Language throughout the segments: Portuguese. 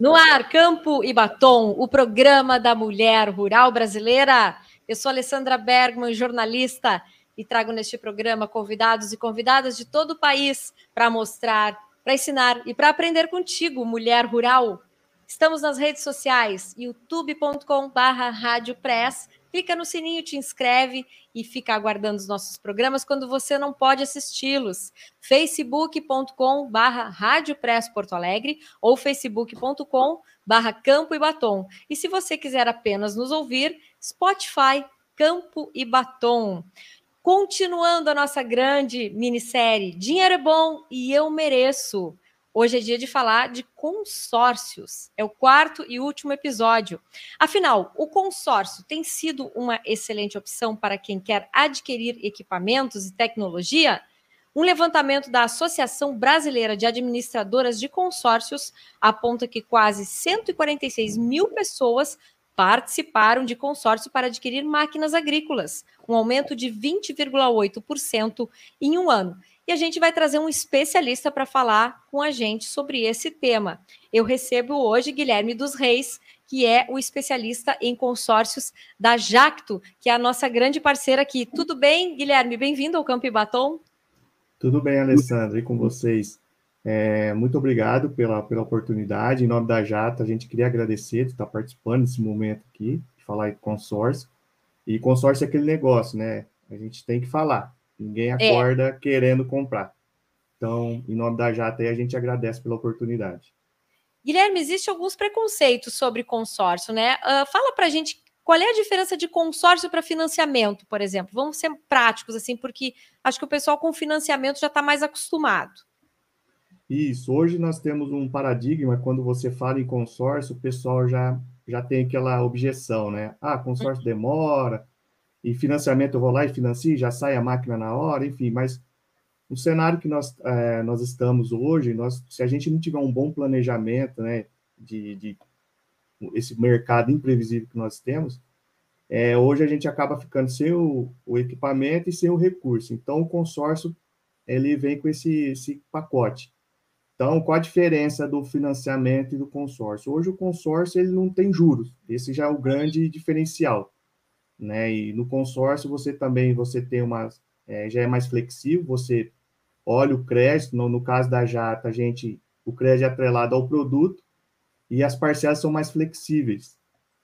No ar, Campo e Batom, o programa da mulher rural brasileira. Eu sou Alessandra Bergman, jornalista, e trago neste programa convidados e convidadas de todo o país para mostrar, para ensinar e para aprender contigo, mulher rural. Estamos nas redes sociais, youtube.com/barra Press clica no sininho, te inscreve e fica aguardando os nossos programas quando você não pode assisti-los. facebook.com barra Rádio Porto Alegre ou facebook.com barra Campo e Batom. E se você quiser apenas nos ouvir, Spotify Campo e Batom. Continuando a nossa grande minissérie Dinheiro é Bom e Eu Mereço. Hoje é dia de falar de consórcios. É o quarto e último episódio. Afinal, o consórcio tem sido uma excelente opção para quem quer adquirir equipamentos e tecnologia? Um levantamento da Associação Brasileira de Administradoras de Consórcios aponta que quase 146 mil pessoas participaram de consórcio para adquirir máquinas agrícolas, um aumento de 20,8% em um ano. E a gente vai trazer um especialista para falar com a gente sobre esse tema. Eu recebo hoje Guilherme dos Reis, que é o especialista em consórcios da Jacto, que é a nossa grande parceira aqui. Tudo bem, Guilherme? Bem-vindo ao Campo Batom. Tudo bem, Alessandra, e com vocês. É, muito obrigado pela, pela oportunidade. Em nome da Jata, a gente queria agradecer de estar participando desse momento aqui, de falar em consórcio. E consórcio é aquele negócio, né? A gente tem que falar. Ninguém é. acorda é. querendo comprar. Então, em nome da Jata, a gente agradece pela oportunidade. Guilherme, existe alguns preconceitos sobre consórcio, né? Uh, fala para a gente qual é a diferença de consórcio para financiamento, por exemplo. Vamos ser práticos, assim, porque acho que o pessoal com financiamento já está mais acostumado. Isso. Hoje nós temos um paradigma, quando você fala em consórcio, o pessoal já, já tem aquela objeção, né? Ah, consórcio uhum. demora, e financiamento eu vou lá e financio, já sai a máquina na hora, enfim, mas o cenário que nós, é, nós estamos hoje, nós, se a gente não tiver um bom planejamento, né, de, de esse mercado imprevisível que nós temos, é, hoje a gente acaba ficando sem o, o, equipamento e sem o recurso. Então, o consórcio, ele vem com esse, esse pacote. Então, qual a diferença do financiamento e do consórcio? Hoje, o consórcio, ele não tem juros. Esse já é o grande diferencial né? E no consórcio você também você tem uma é, já é mais flexível, você olha o crédito, no, no caso da Jata, a gente o crédito é atrelado ao produto e as parcelas são mais flexíveis,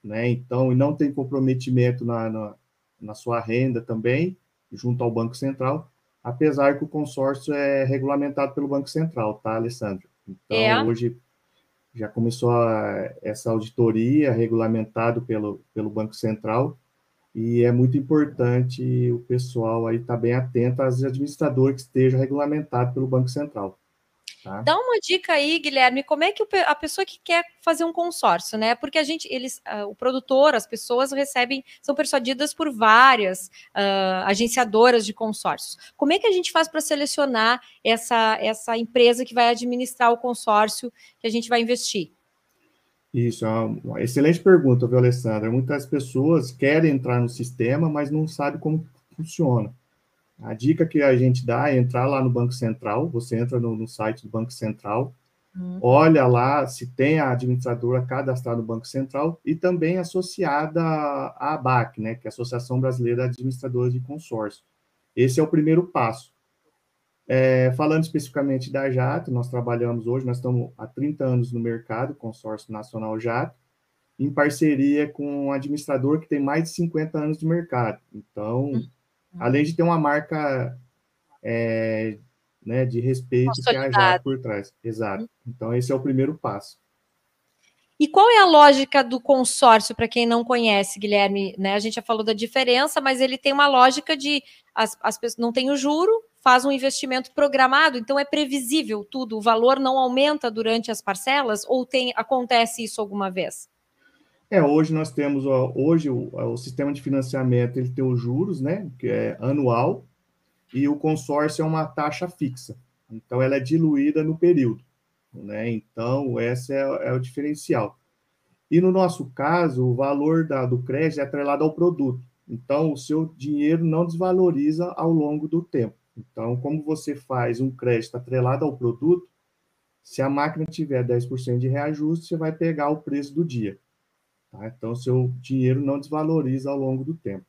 né? Então, e não tem comprometimento na, na, na sua renda também, junto ao Banco Central, apesar que o consórcio é regulamentado pelo Banco Central, tá, Alessandro? Então, é. hoje já começou a, essa auditoria regulamentado pelo, pelo Banco Central, e é muito importante o pessoal aí estar tá bem atento às administradoras que estejam regulamentados pelo Banco Central. Tá? Dá uma dica aí, Guilherme, como é que a pessoa que quer fazer um consórcio, né? Porque a gente, eles, uh, o produtor, as pessoas recebem, são persuadidas por várias uh, agenciadoras de consórcios. Como é que a gente faz para selecionar essa, essa empresa que vai administrar o consórcio que a gente vai investir? Isso, é uma excelente pergunta, viu, Alessandra? Muitas pessoas querem entrar no sistema, mas não sabem como funciona. A dica que a gente dá é entrar lá no Banco Central, você entra no, no site do Banco Central, uhum. olha lá se tem a administradora cadastrada no Banco Central e também associada à ABAC, né, que é a Associação Brasileira de Administradores de Consórcio. Esse é o primeiro passo. É, falando especificamente da Jato, nós trabalhamos hoje, nós estamos há 30 anos no mercado, consórcio nacional Jato, em parceria com um administrador que tem mais de 50 anos de mercado. Então, uhum. além de ter uma marca é, né, de respeito que é a Jato por trás. Exato. Uhum. Então, esse é o primeiro passo. E qual é a lógica do consórcio, para quem não conhece, Guilherme? Né? A gente já falou da diferença, mas ele tem uma lógica de as, as pessoas não tem o juro, faz um investimento programado, então é previsível tudo, o valor não aumenta durante as parcelas ou tem acontece isso alguma vez? É, hoje nós temos hoje o, o sistema de financiamento ele tem os juros, né, que é anual, e o consórcio é uma taxa fixa. Então ela é diluída no período, né? Então esse é, é o diferencial. E no nosso caso, o valor da, do crédito é atrelado ao produto. Então, o seu dinheiro não desvaloriza ao longo do tempo. Então, como você faz um crédito atrelado ao produto, Se a máquina tiver 10% de reajuste, você vai pegar o preço do dia. Tá? Então, seu dinheiro não desvaloriza ao longo do tempo.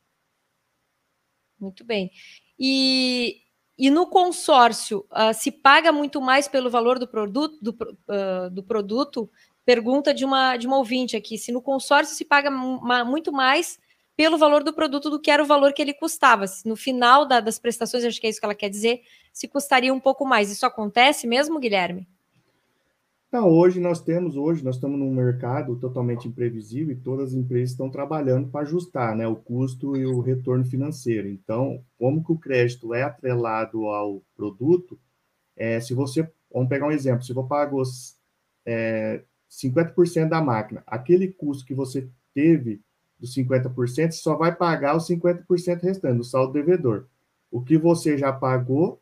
Muito bem. E, e no consórcio, uh, se paga muito mais pelo valor do produto, do, uh, do produto? Pergunta de uma, de uma ouvinte aqui. Se no consórcio se paga muito mais pelo valor do produto do que era o valor que ele custava. No final da, das prestações, acho que é isso que ela quer dizer, se custaria um pouco mais. Isso acontece mesmo, Guilherme? Não, hoje nós temos, hoje nós estamos num mercado totalmente imprevisível e todas as empresas estão trabalhando para ajustar né, o custo e o retorno financeiro. Então, como que o crédito é atrelado ao produto, é, se você, vamos pegar um exemplo, se você pagou é, 50% da máquina, aquele custo que você teve dos 50%, você só vai pagar os 50% restante, o saldo devedor. O que você já pagou,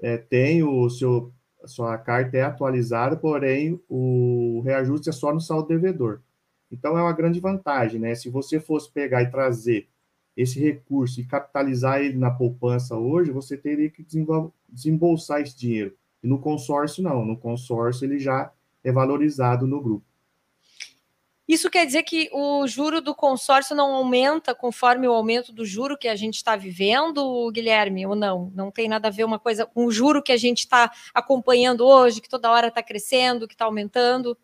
é, tem o seu a sua carta é atualizada, porém o reajuste é só no saldo devedor. Então é uma grande vantagem, né? Se você fosse pegar e trazer esse recurso e capitalizar ele na poupança hoje, você teria que desembolsar esse dinheiro. E no consórcio não, no consórcio ele já é valorizado no grupo. Isso quer dizer que o juro do consórcio não aumenta conforme o aumento do juro que a gente está vivendo, Guilherme, ou não? Não tem nada a ver uma coisa com o juro que a gente está acompanhando hoje, que toda hora está crescendo, que está aumentando?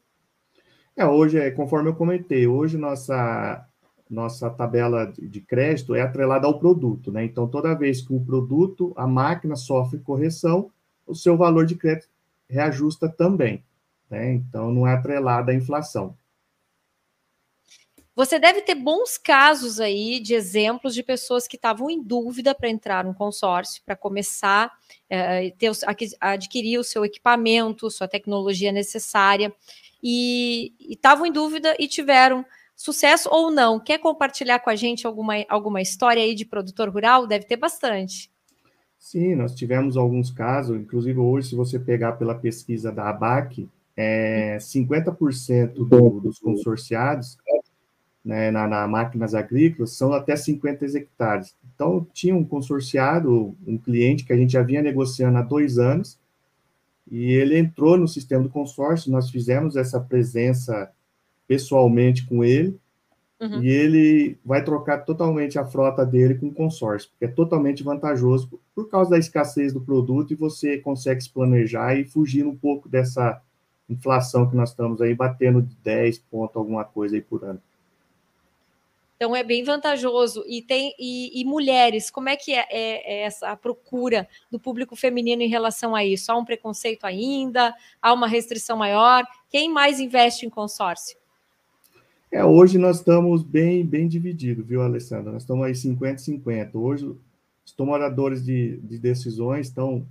É, hoje, é, conforme eu comentei, hoje nossa, nossa tabela de crédito é atrelada ao produto, né? Então, toda vez que o produto, a máquina sofre correção, o seu valor de crédito reajusta também, né? Então, não é atrelada à inflação. Você deve ter bons casos aí de exemplos de pessoas que estavam em dúvida para entrar no consórcio, para começar é, ter, adquirir o seu equipamento, sua tecnologia necessária, e estavam em dúvida e tiveram sucesso ou não. Quer compartilhar com a gente alguma, alguma história aí de produtor rural? Deve ter bastante. Sim, nós tivemos alguns casos, inclusive hoje, se você pegar pela pesquisa da ABAC, é, 50% do, dos consorciados né, na, na, máquinas agrícolas são até 50 hectares. Então, tinha um consorciado, um cliente que a gente já vinha negociando há dois anos, e ele entrou no sistema do consórcio, nós fizemos essa presença pessoalmente com ele, uhum. e ele vai trocar totalmente a frota dele com o consórcio, porque é totalmente vantajoso por causa da escassez do produto, e você consegue se planejar e fugir um pouco dessa inflação que nós estamos aí batendo de 10 pontos, alguma coisa aí por ano. Então é bem vantajoso. E tem e, e mulheres, como é que é, é, é, essa a procura do público feminino em relação a isso? Há um preconceito ainda? Há uma restrição maior? Quem mais investe em consórcio? É, hoje nós estamos bem bem divididos, viu, Alessandra? Nós estamos aí 50-50. Hoje os tomadores de, de decisões estão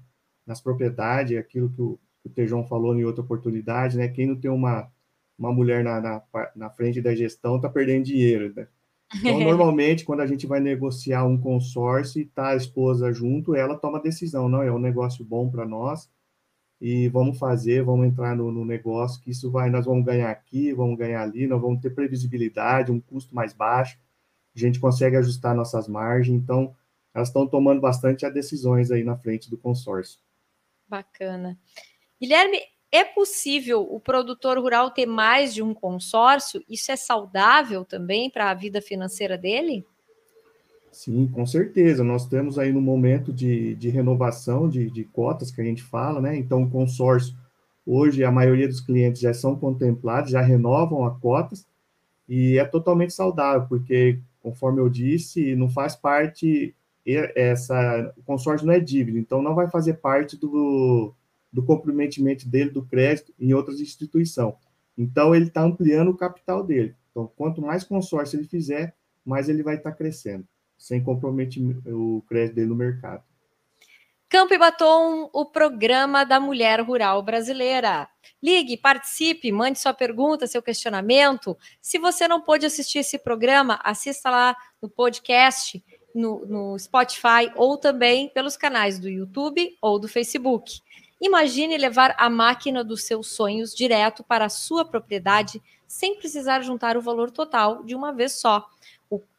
nas propriedades, aquilo que o, que o Tejão falou em outra oportunidade, né? Quem não tem uma, uma mulher na, na, na frente da gestão está perdendo dinheiro, né? Então, normalmente, quando a gente vai negociar um consórcio e tá a esposa junto, ela toma a decisão, não, é um negócio bom para nós e vamos fazer, vamos entrar no, no, negócio, que isso vai, nós vamos ganhar aqui, vamos ganhar ali, nós vamos ter previsibilidade, um custo mais baixo, a gente consegue ajustar nossas margens, então elas estão tomando bastante as decisões aí na frente do consórcio. Bacana. Guilherme, é possível o produtor rural ter mais de um consórcio? Isso é saudável também para a vida financeira dele? Sim, com certeza. Nós temos aí no momento de, de renovação de, de cotas que a gente fala, né? Então, o consórcio, hoje, a maioria dos clientes já são contemplados, já renovam a cotas, e é totalmente saudável, porque, conforme eu disse, não faz parte, essa, o consórcio não é dívida, então não vai fazer parte do, do comprometimento dele do crédito em outras instituições. Então, ele está ampliando o capital dele. Então, quanto mais consórcio ele fizer, mais ele vai estar tá crescendo, sem comprometer o crédito dele no mercado. Campo e Batom, o programa da mulher rural brasileira. Ligue, participe, mande sua pergunta, seu questionamento. Se você não pôde assistir esse programa, assista lá no podcast, no, no Spotify ou também pelos canais do YouTube ou do Facebook. Imagine levar a máquina dos seus sonhos direto para a sua propriedade sem precisar juntar o valor total de uma vez só.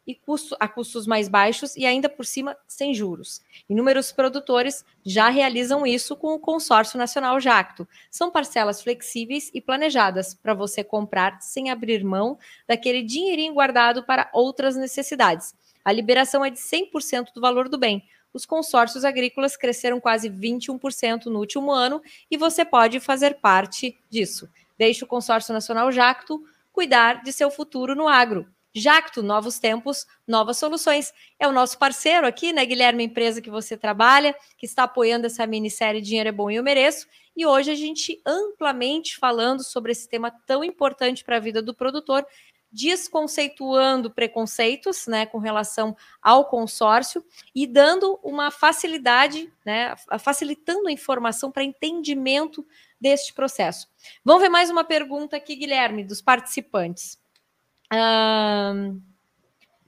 E custo, a custos mais baixos e ainda por cima sem juros. Inúmeros produtores já realizam isso com o Consórcio Nacional Jacto. São parcelas flexíveis e planejadas para você comprar sem abrir mão daquele dinheirinho guardado para outras necessidades. A liberação é de 100% do valor do bem. Os consórcios agrícolas cresceram quase 21% no último ano e você pode fazer parte disso. Deixe o Consórcio Nacional Jacto cuidar de seu futuro no agro. Jacto, novos tempos, novas soluções. É o nosso parceiro aqui, né, Guilherme, empresa que você trabalha, que está apoiando essa minissérie Dinheiro é Bom e Eu Mereço. E hoje a gente amplamente falando sobre esse tema tão importante para a vida do produtor, desconceituando preconceitos, né, com relação ao consórcio e dando uma facilidade, né, facilitando a informação para entendimento deste processo. Vamos ver mais uma pergunta aqui, Guilherme, dos participantes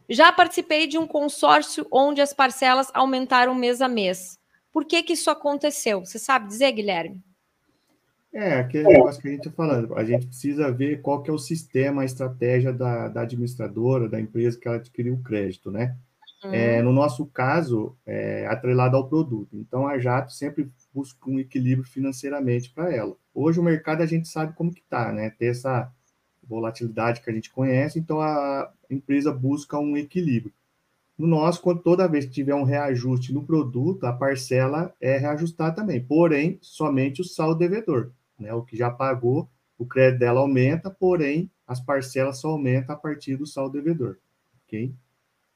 já participei de um consórcio onde as parcelas aumentaram mês a mês. Por que, que isso aconteceu? Você sabe dizer, Guilherme? É, aquele negócio que a gente está falando. A gente precisa ver qual que é o sistema, a estratégia da, da administradora, da empresa que ela adquiriu o crédito, né? Uhum. É, no nosso caso, é atrelado ao produto. Então, a Jato sempre busca um equilíbrio financeiramente para ela. Hoje, o mercado a gente sabe como que está, né? Ter essa volatilidade que a gente conhece, então a empresa busca um equilíbrio. No nosso, quando toda vez que tiver um reajuste no produto, a parcela é reajustada também, porém, somente o saldo devedor, né? O que já pagou, o crédito dela aumenta, porém, as parcelas só aumentam a partir do saldo devedor, ok?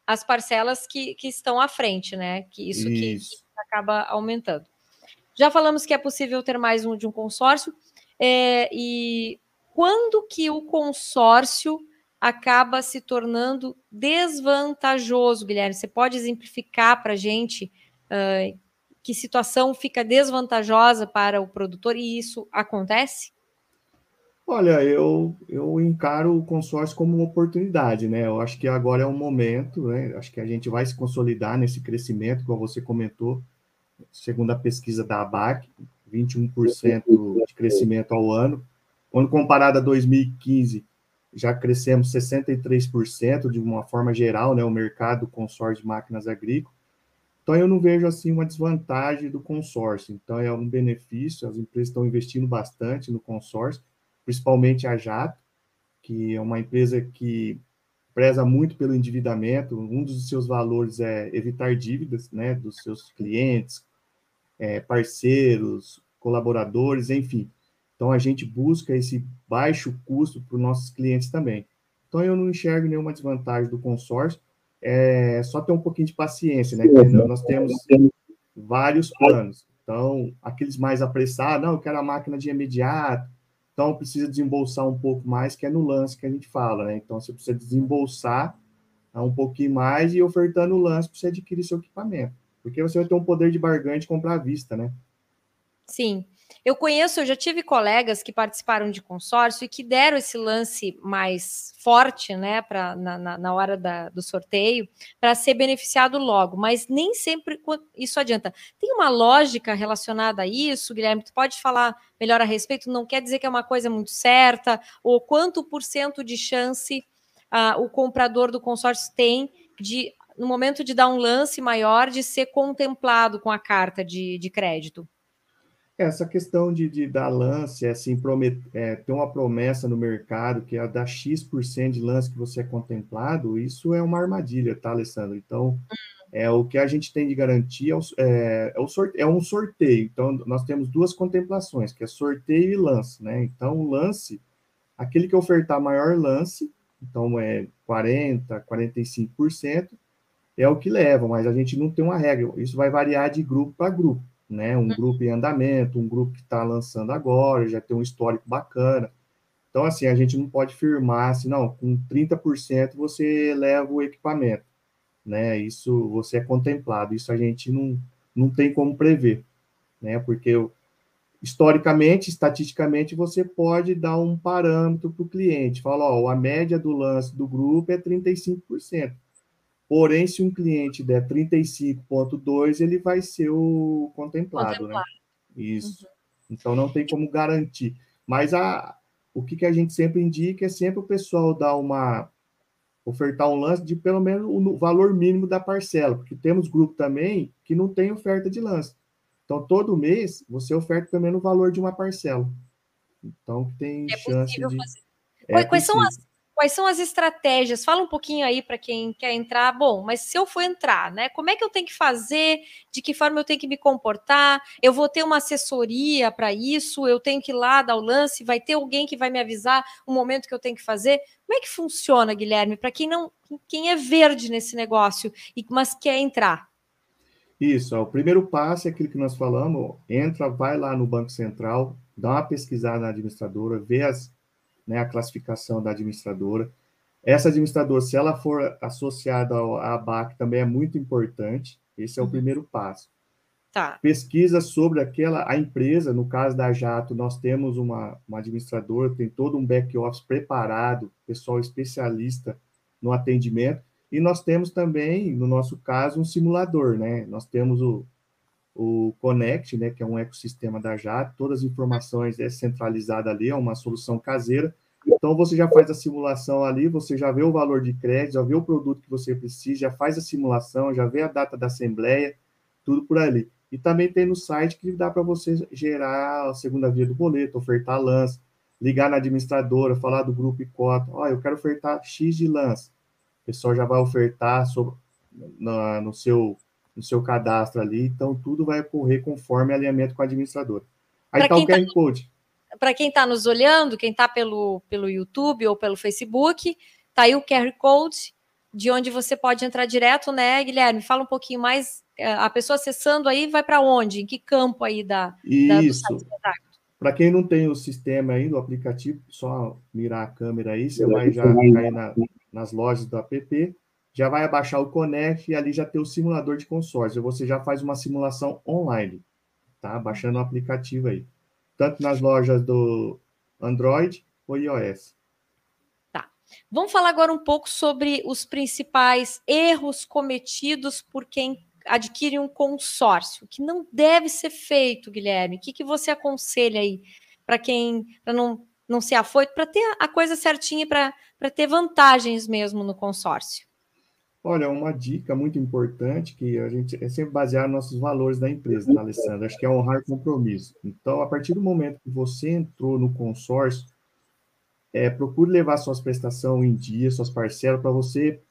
As parcelas que, que estão à frente, né? Que isso, isso. Que, que acaba aumentando. Já falamos que é possível ter mais um de um consórcio, é, e quando que o consórcio acaba se tornando desvantajoso, Guilherme? Você pode exemplificar para a gente uh, que situação fica desvantajosa para o produtor e isso acontece? Olha, eu, eu encaro o consórcio como uma oportunidade, né? Eu acho que agora é um momento, né? Acho que a gente vai se consolidar nesse crescimento, como você comentou, segundo a pesquisa da ABAC, 21% de crescimento ao ano. Quando comparado a 2015, já crescemos 63% de uma forma geral, né, o mercado consórcio de máquinas agrícolas. Então, eu não vejo assim uma desvantagem do consórcio. Então, é um benefício, as empresas estão investindo bastante no consórcio, principalmente a Jato, que é uma empresa que preza muito pelo endividamento. Um dos seus valores é evitar dívidas né, dos seus clientes, é, parceiros, colaboradores, enfim. Então, a gente busca esse baixo custo para os nossos clientes também. Então, eu não enxergo nenhuma desvantagem do consórcio, é só ter um pouquinho de paciência, né? nós temos vários planos. Então, aqueles mais apressados, não, eu quero a máquina de imediato, então precisa desembolsar um pouco mais, que é no lance que a gente fala, né? Então, você precisa desembolsar um pouquinho mais e ofertando o lance para você adquirir seu equipamento. Porque você vai ter um poder de barganha de comprar à vista, né? Sim. Eu conheço, eu já tive colegas que participaram de consórcio e que deram esse lance mais forte, né, pra, na, na, na hora da, do sorteio, para ser beneficiado logo, mas nem sempre isso adianta. Tem uma lógica relacionada a isso, Guilherme? Tu pode falar melhor a respeito? Não quer dizer que é uma coisa muito certa, ou quanto por cento de chance uh, o comprador do consórcio tem de, no momento de dar um lance maior, de ser contemplado com a carta de, de crédito? Essa questão de, de dar lance, assim, promet, é, ter uma promessa no mercado que é dar X% de lance que você é contemplado, isso é uma armadilha, tá, Alessandro? Então, é o que a gente tem de garantia é, é, o sorte, é um sorteio. Então, nós temos duas contemplações, que é sorteio e lance, né? Então, o lance, aquele que ofertar maior lance, então é 40%, 45%, é o que leva, mas a gente não tem uma regra. Isso vai variar de grupo para grupo né? Um uhum. grupo em andamento, um grupo que está lançando agora, já tem um histórico bacana. Então, assim, a gente não pode firmar assim, não, com 30% você leva o equipamento, né? Isso você é contemplado, isso a gente não, não tem como prever, né? Porque historicamente, estatisticamente, você pode dar um parâmetro para o cliente, fala, ó, a média do lance do grupo é 35%. Porém, se um cliente der 35,2, ele vai ser o contemplado, né? contemplado. né? Isso. Uhum. Então, não tem como garantir. Mas a, o que, que a gente sempre indica é sempre o pessoal dar uma, ofertar um lance de pelo menos o valor mínimo da parcela, porque temos grupo também que não tem oferta de lance. Então, todo mês, você oferta também no valor de uma parcela. Então, tem é chance de... Fazer. É quais, são as, quais são as estratégias? Fala um pouquinho aí para quem quer entrar. Bom, mas se eu for entrar, né? Como é que eu tenho que fazer? De que forma eu tenho que me comportar? Eu vou ter uma assessoria para isso? Eu tenho que ir lá dar o lance? Vai ter alguém que vai me avisar o momento que eu tenho que fazer? Como é que funciona, Guilherme? Para quem não, quem é verde nesse negócio, mas quer entrar? Isso, o primeiro passo é aquilo que nós falamos, entra, vai lá no Banco Central, dá uma pesquisada na administradora, vê as, né, a classificação da administradora. Essa administradora, se ela for associada à ABAC, também é muito importante. Esse é o uhum. primeiro passo. Tá. Pesquisa sobre aquela a empresa, no caso da Jato, nós temos uma, uma administradora, tem todo um back-office preparado, pessoal especialista no atendimento, e nós temos também, no nosso caso, um simulador, né? Nós temos o, o Connect, né, que é um ecossistema da Jato, todas as informações é centralizada ali, é uma solução caseira. Então você já faz a simulação ali, você já vê o valor de crédito, já vê o produto que você precisa, já faz a simulação, já vê a data da assembleia, tudo por ali. E também tem no site que dá para você gerar a segunda via do boleto, ofertar lance, ligar na administradora, falar do grupo e cota. Ó, eu quero ofertar X de lance. O pessoal já vai ofertar sobre, na, no, seu, no seu cadastro ali. Então, tudo vai ocorrer conforme alinhamento com a administradora. Aí está o QR tá, Code. Para quem está nos olhando, quem está pelo, pelo YouTube ou pelo Facebook, está aí o QR Code de onde você pode entrar direto, né, Guilherme? Fala um pouquinho mais é, a pessoa acessando aí vai para onde? Em que campo aí da, Isso. Da, para quem não tem o sistema aí do aplicativo, só mirar a câmera aí, você vai já cair na, nas lojas do app, já vai abaixar o Connect e ali já tem o simulador de consórcio. Você já faz uma simulação online, tá? Baixando o aplicativo aí. Tanto nas lojas do Android ou iOS. Tá. Vamos falar agora um pouco sobre os principais erros cometidos por quem adquire um consórcio, que não deve ser feito, Guilherme. O que, que você aconselha aí para quem, para não, não ser afoito, para ter a coisa certinha, para ter vantagens mesmo no consórcio? Olha, uma dica muito importante que a gente é sempre basear nossos valores da empresa, tá, Alessandra? Acho que é honrar compromisso. Então, a partir do momento que você entrou no consórcio, é, procure levar suas prestações em dia, suas parcelas, para você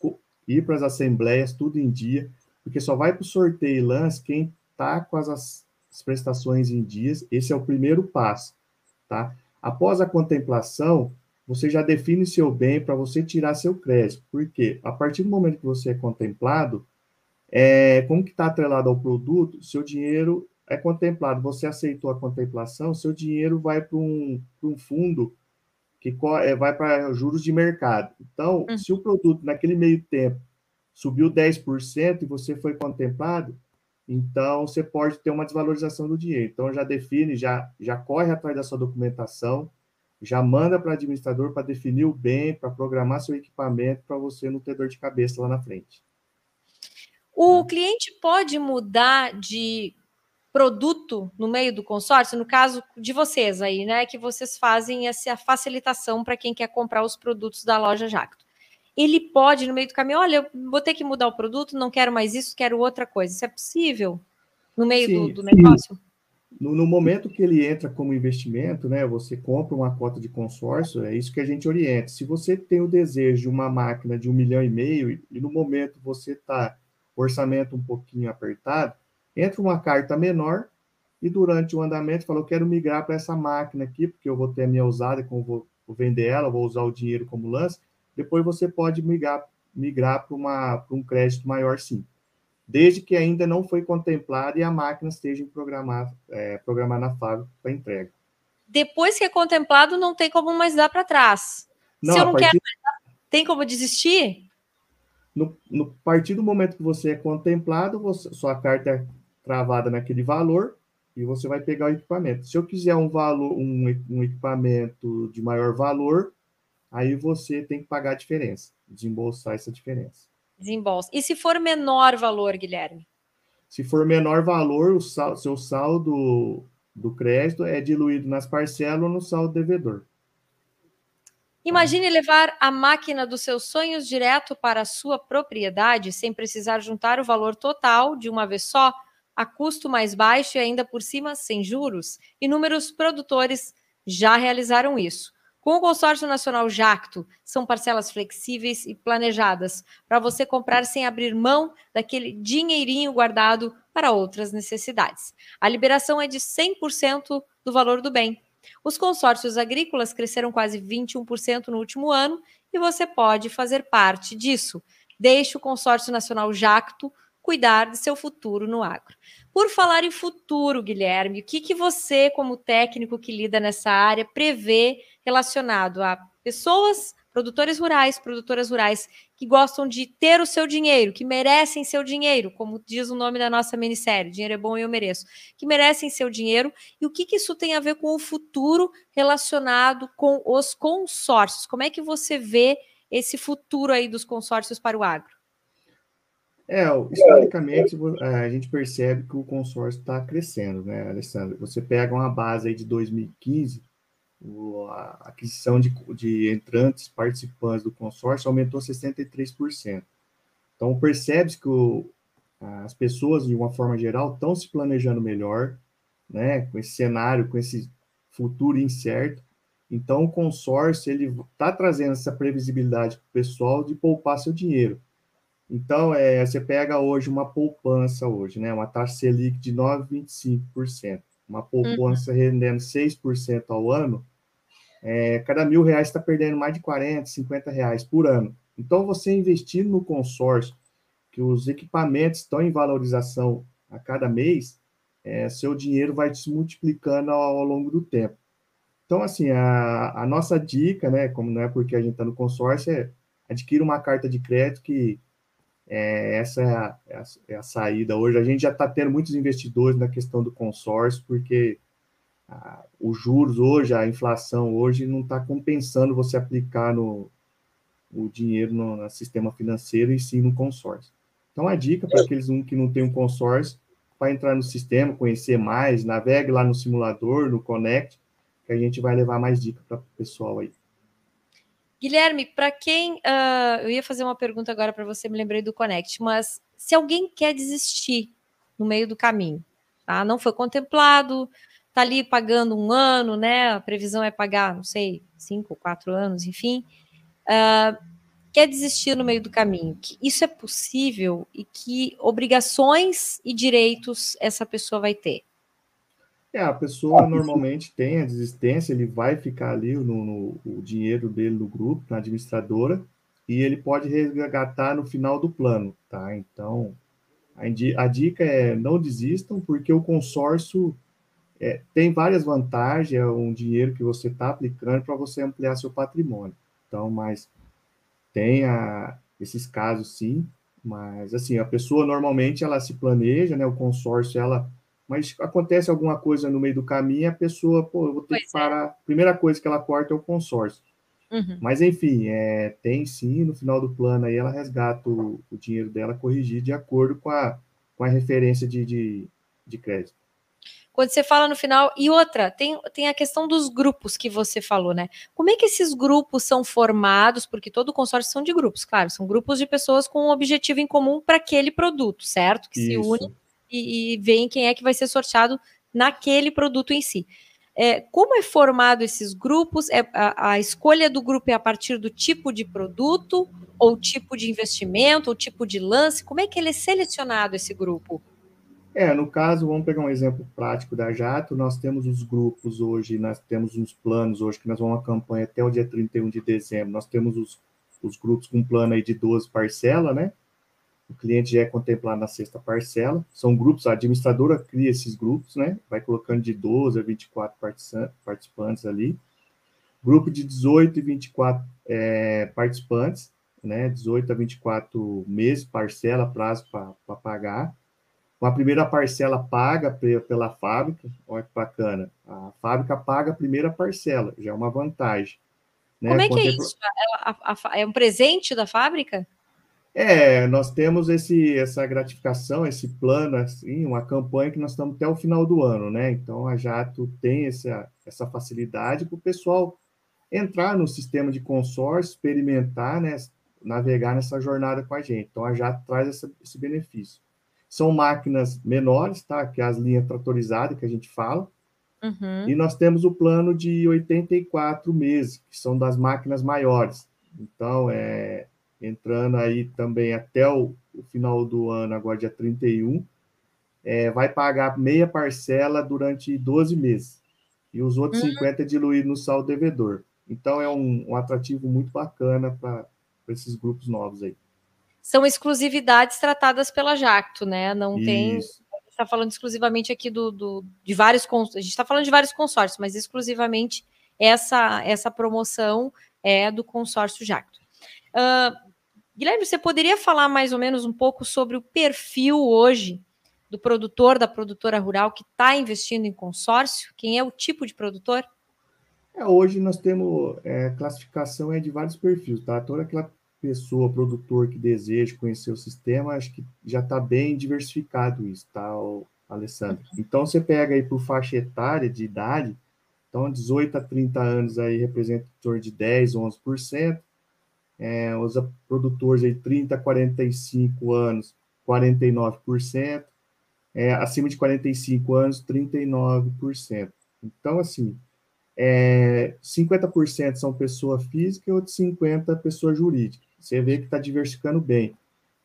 ir para as assembleias, tudo em dia, porque só vai para o sorteio e lance quem está com as, as prestações em dias. Esse é o primeiro passo, tá? Após a contemplação, você já define seu bem para você tirar seu crédito. Porque a partir do momento que você é contemplado, é, como que está atrelado ao produto, seu dinheiro é contemplado. Você aceitou a contemplação, seu dinheiro vai para um, um fundo que é, vai para juros de mercado. Então, uhum. se o produto naquele meio tempo subiu 10% e você foi contemplado, então você pode ter uma desvalorização do dinheiro. Então já define, já, já corre atrás da sua documentação, já manda para o administrador para definir o bem, para programar seu equipamento, para você não ter dor de cabeça lá na frente. O cliente pode mudar de produto no meio do consórcio, no caso de vocês aí, né, que vocês fazem essa facilitação para quem quer comprar os produtos da loja Jacto ele pode, no meio do caminho, olha, eu vou ter que mudar o produto, não quero mais isso, quero outra coisa. Isso é possível no meio sim, do, do, negócio? No, no, momento que ele entra como investimento, né, você compra uma cota de consórcio, é isso que a gente orienta. Se você tem o desejo de uma máquina de um milhão e meio e, e no momento você está orçamento um pouquinho apertado, entra uma carta menor e durante o andamento fala, eu quero migrar para essa máquina aqui, porque eu vou ter a minha usada, como vou, vou vender ela, vou usar o dinheiro como lance, depois você pode migrar, migrar para um crédito maior, sim. Desde que ainda não foi contemplado e a máquina esteja programada, é, programada na fábrica para entrega. Depois que é contemplado, não tem como mais dar para trás. Não, Se eu não partir... quero, tem como desistir? No, no partir do momento que você é contemplado, você, sua carta é travada naquele valor e você vai pegar o equipamento. Se eu quiser um valor, um, um equipamento de maior valor, aí você tem que pagar a diferença, desembolsar essa diferença. Desembolsa. E se for menor valor, Guilherme? Se for menor valor, o sal, seu saldo do crédito é diluído nas parcelas ou no saldo devedor. Imagine levar a máquina dos seus sonhos direto para a sua propriedade sem precisar juntar o valor total de uma vez só, a custo mais baixo e ainda por cima sem juros. Inúmeros produtores já realizaram isso. Com o consórcio nacional Jacto, são parcelas flexíveis e planejadas para você comprar sem abrir mão daquele dinheirinho guardado para outras necessidades. A liberação é de 100% do valor do bem. Os consórcios agrícolas cresceram quase 21% no último ano e você pode fazer parte disso. Deixe o consórcio nacional Jacto cuidar de seu futuro no agro. Por falar em futuro, Guilherme, o que, que você, como técnico que lida nessa área, prevê relacionado a pessoas, produtores rurais, produtoras rurais, que gostam de ter o seu dinheiro, que merecem seu dinheiro, como diz o nome da nossa minissérie, dinheiro é bom e eu mereço, que merecem seu dinheiro, e o que, que isso tem a ver com o futuro relacionado com os consórcios? Como é que você vê esse futuro aí dos consórcios para o agro? É, historicamente é, a gente percebe que o consórcio está crescendo, né, Alessandro? Você pega uma base aí de 2015, a aquisição de, de entrantes participantes do consórcio aumentou 63%. Então, percebe-se que o, as pessoas, de uma forma geral, estão se planejando melhor, né, com esse cenário, com esse futuro incerto. Então, o consórcio ele está trazendo essa previsibilidade para o pessoal de poupar seu dinheiro. Então, é, você pega hoje uma poupança hoje, né? Uma taxa Selic de 9,25%. Uma poupança uhum. rendendo 6% ao ano, é, cada mil reais está perdendo mais de 40, 50 reais por ano. Então, você investindo no consórcio, que os equipamentos estão em valorização a cada mês, é, seu dinheiro vai se multiplicando ao, ao, longo do tempo. Então, assim, a, a nossa dica, né, como não é porque a gente está no consórcio, é adquira uma carta de crédito que é, essa é a, é, a, é a, saída hoje. A gente já está tendo muitos investidores na questão do consórcio, porque os juros hoje, a inflação hoje, não está compensando você aplicar no, o dinheiro no, no, sistema financeiro e sim no consórcio. Então, a dica para aqueles um que não tem um consórcio, para entrar no sistema, conhecer mais, navegue lá no simulador, no Connect, que a gente vai levar mais dica para o pessoal aí. Guilherme, para quem. Uh, eu ia fazer uma pergunta agora para você, me lembrei do Connect, mas se alguém quer desistir no meio do caminho, tá? Não foi contemplado, tá ali pagando um ano, né? A previsão é pagar, não sei, cinco, quatro anos, enfim. Uh, quer desistir no meio do caminho, que isso é possível e que obrigações e direitos essa pessoa vai ter? É, a pessoa normalmente tem a desistência, ele vai ficar ali no, no o dinheiro dele no grupo, na administradora, e ele pode resgatar no final do plano, tá? Então, a, a dica é não desistam, porque o consórcio é, tem várias vantagens, é um dinheiro que você está aplicando para você ampliar seu patrimônio. Então, mas tem a, esses casos sim, mas assim, a pessoa normalmente ela se planeja, né? O consórcio ela mas acontece alguma coisa no meio do caminho, a pessoa, pô, eu vou ter pois que é. parar. É. Primeira coisa que ela corta é o consórcio. Uhum. Mas, enfim, é, tem sim, no final do plano aí, ela resgata o, o dinheiro dela corrigir de acordo com a, com a referência de, de, de crédito. Quando você fala no final, e outra, tem, tem a questão dos grupos que você falou, né? Como é que esses grupos são formados? Porque todo consórcio são de grupos, claro, são grupos de pessoas com um objetivo em comum para aquele produto, certo? Que Isso. se unem e, e veem quem é que vai ser sorteado naquele produto em si. É, como é formado esses grupos? É, a, a, escolha do grupo é a partir do tipo de produto, ou tipo de investimento, ou tipo de lance? Como é que ele é selecionado, esse grupo? É, no caso, vamos pegar um exemplo prático da Jato, nós temos os grupos hoje, nós temos uns planos hoje, que nós vamos uma campanha até o dia 31 de dezembro, nós temos os, os grupos com plano aí de 12 parcelas, né? o cliente já é contemplado na sexta parcela. São grupos, a administradora cria esses grupos, né? Vai colocando de 12 a 24 participantes ali. Grupo de 18 e 24 é, participantes, né? 18 a 24 meses, parcela, prazo para pagar. A primeira parcela paga pela fábrica, olha que bacana. A fábrica paga a primeira parcela, já é uma vantagem. Né? Como é que é isso? É, é um presente da fábrica? É, nós temos esse, essa gratificação, esse plano, assim, uma campanha que nós estamos até o final do ano, né? Então a Jato tem essa, essa facilidade para o pessoal entrar no sistema de consórcio, experimentar, né, navegar nessa jornada com a gente. Então, a Jato traz essa, esse benefício. São máquinas menores, tá? Que é as linhas tratorizadas que a gente fala. Uhum. E nós temos o plano de 84 meses, que são das máquinas maiores. Então, é, entrando aí também até o, o final do ano, agora dia 31, é, vai pagar meia parcela durante 12 meses. E os outros uhum. 50 é diluído no saldo devedor. Então, é um, um atrativo muito bacana para esses grupos novos aí. São exclusividades tratadas pela Jacto, né? Não Isso. tem. está falando exclusivamente aqui do, do, de vários. A gente está falando de vários consórcios, mas exclusivamente essa, essa promoção é do consórcio Jacto. Uh, Guilherme, você poderia falar mais ou menos um pouco sobre o perfil hoje do produtor, da produtora rural que está investindo em consórcio? Quem é o tipo de produtor? É, hoje nós temos é, classificação é de vários perfis, tá? Toda aquela pessoa, produtor que deseja conhecer o sistema, acho que já está bem diversificado isso, tá, Alessandro? Então você pega aí por faixa etária de idade, então 18 a 30 anos aí representa em torno de 10, 11%, é, os produtores aí 30 a 45 anos, 49%, é, acima de 45 anos, 39%. Então, assim, é, 50% são pessoa física e outros 50% pessoa jurídica. Você vê que está diversificando bem.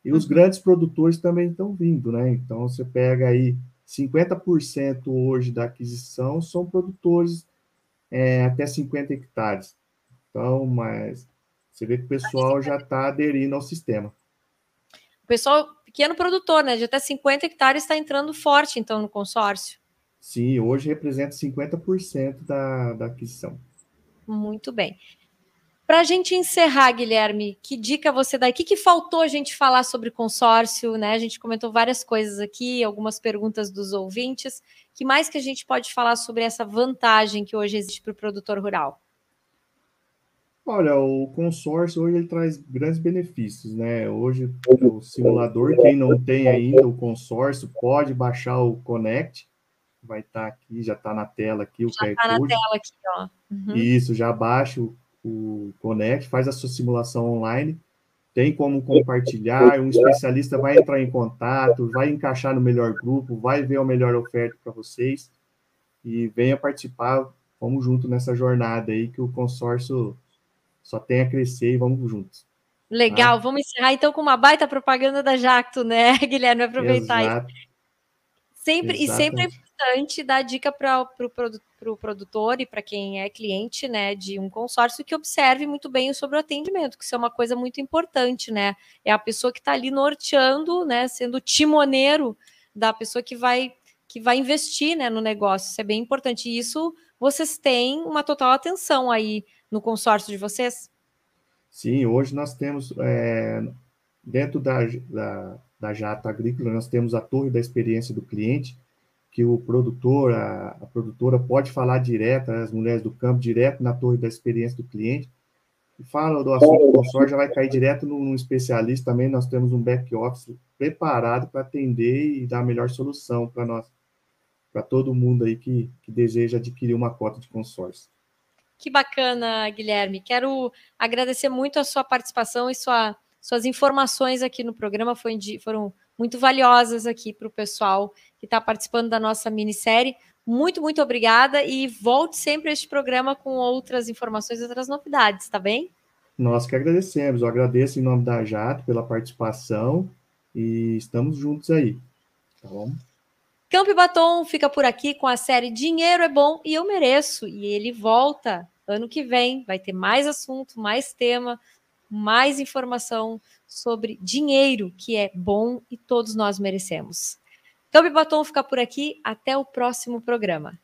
E os uhum. grandes produtores também estão vindo, né? Então, você pega aí 50% hoje da aquisição são produtores é, até 50 hectares. Então, mas você vê que o pessoal já está aderindo ao sistema. O pessoal, pequeno produtor, né? De até 50 hectares está entrando forte, então, no consórcio. Sim, hoje representa 50% da, da aquisição. Muito bem. Para a gente encerrar, Guilherme, que dica você dá? O que, que faltou a gente falar sobre consórcio? Né? A gente comentou várias coisas aqui, algumas perguntas dos ouvintes. que mais que a gente pode falar sobre essa vantagem que hoje existe para o produtor rural? Olha, o consórcio hoje ele traz grandes benefícios, né? Hoje o simulador, quem não tem ainda o consórcio, pode baixar o Connect, vai estar tá aqui, já está na tela aqui o já está na tela aqui, ó. Uhum. Isso, já baixa o, o Connect, faz a sua simulação online, tem como compartilhar, um especialista vai entrar em contato, vai encaixar no melhor grupo, vai ver a melhor oferta para vocês e venha participar, vamos junto nessa jornada aí que o consórcio só tem a crescer e vamos juntos. Legal, tá? vamos encerrar então com uma baita propaganda da Jacto, né, Guilherme? Aproveitar Exato. isso. Sempre, e sempre é importante dar dica para o pro, pro produtor e para quem é cliente né, de um consórcio que observe muito bem sobre o atendimento, que isso é uma coisa muito importante, né? É a pessoa que está ali norteando, né, sendo timoneiro da pessoa que vai que vai investir né, no negócio. Isso é bem importante. E isso vocês têm uma total atenção aí no consórcio de vocês? Sim, hoje nós temos, é, dentro da, da, da Jato Agrícola, nós temos a torre da experiência do cliente, que o produtor, a, a produtora pode falar direto, as mulheres do campo, direto na torre da experiência do cliente, e fala do assunto do consórcio, já vai cair direto num, especialista também, nós temos um back-office preparado para atender e dar a melhor solução para nós, para todo mundo aí que, que deseja adquirir uma cota de consórcio. Que bacana, Guilherme. Quero agradecer muito a sua participação e sua, suas informações aqui no programa. Foi, foram muito valiosas aqui para o pessoal que está participando da nossa minissérie. Muito, muito obrigada e volte sempre a este programa com outras informações, outras novidades, tá bem? Nós que agradecemos. Eu agradeço em nome da Jato pela participação e estamos juntos aí. Tá bom? Campo e Batom fica por aqui com a série Dinheiro é Bom e Eu Mereço. E ele volta ano que vem. Vai ter mais assunto, mais tema, mais informação sobre dinheiro, que é bom e todos nós merecemos. Campo e Batom fica por aqui. Até o próximo programa.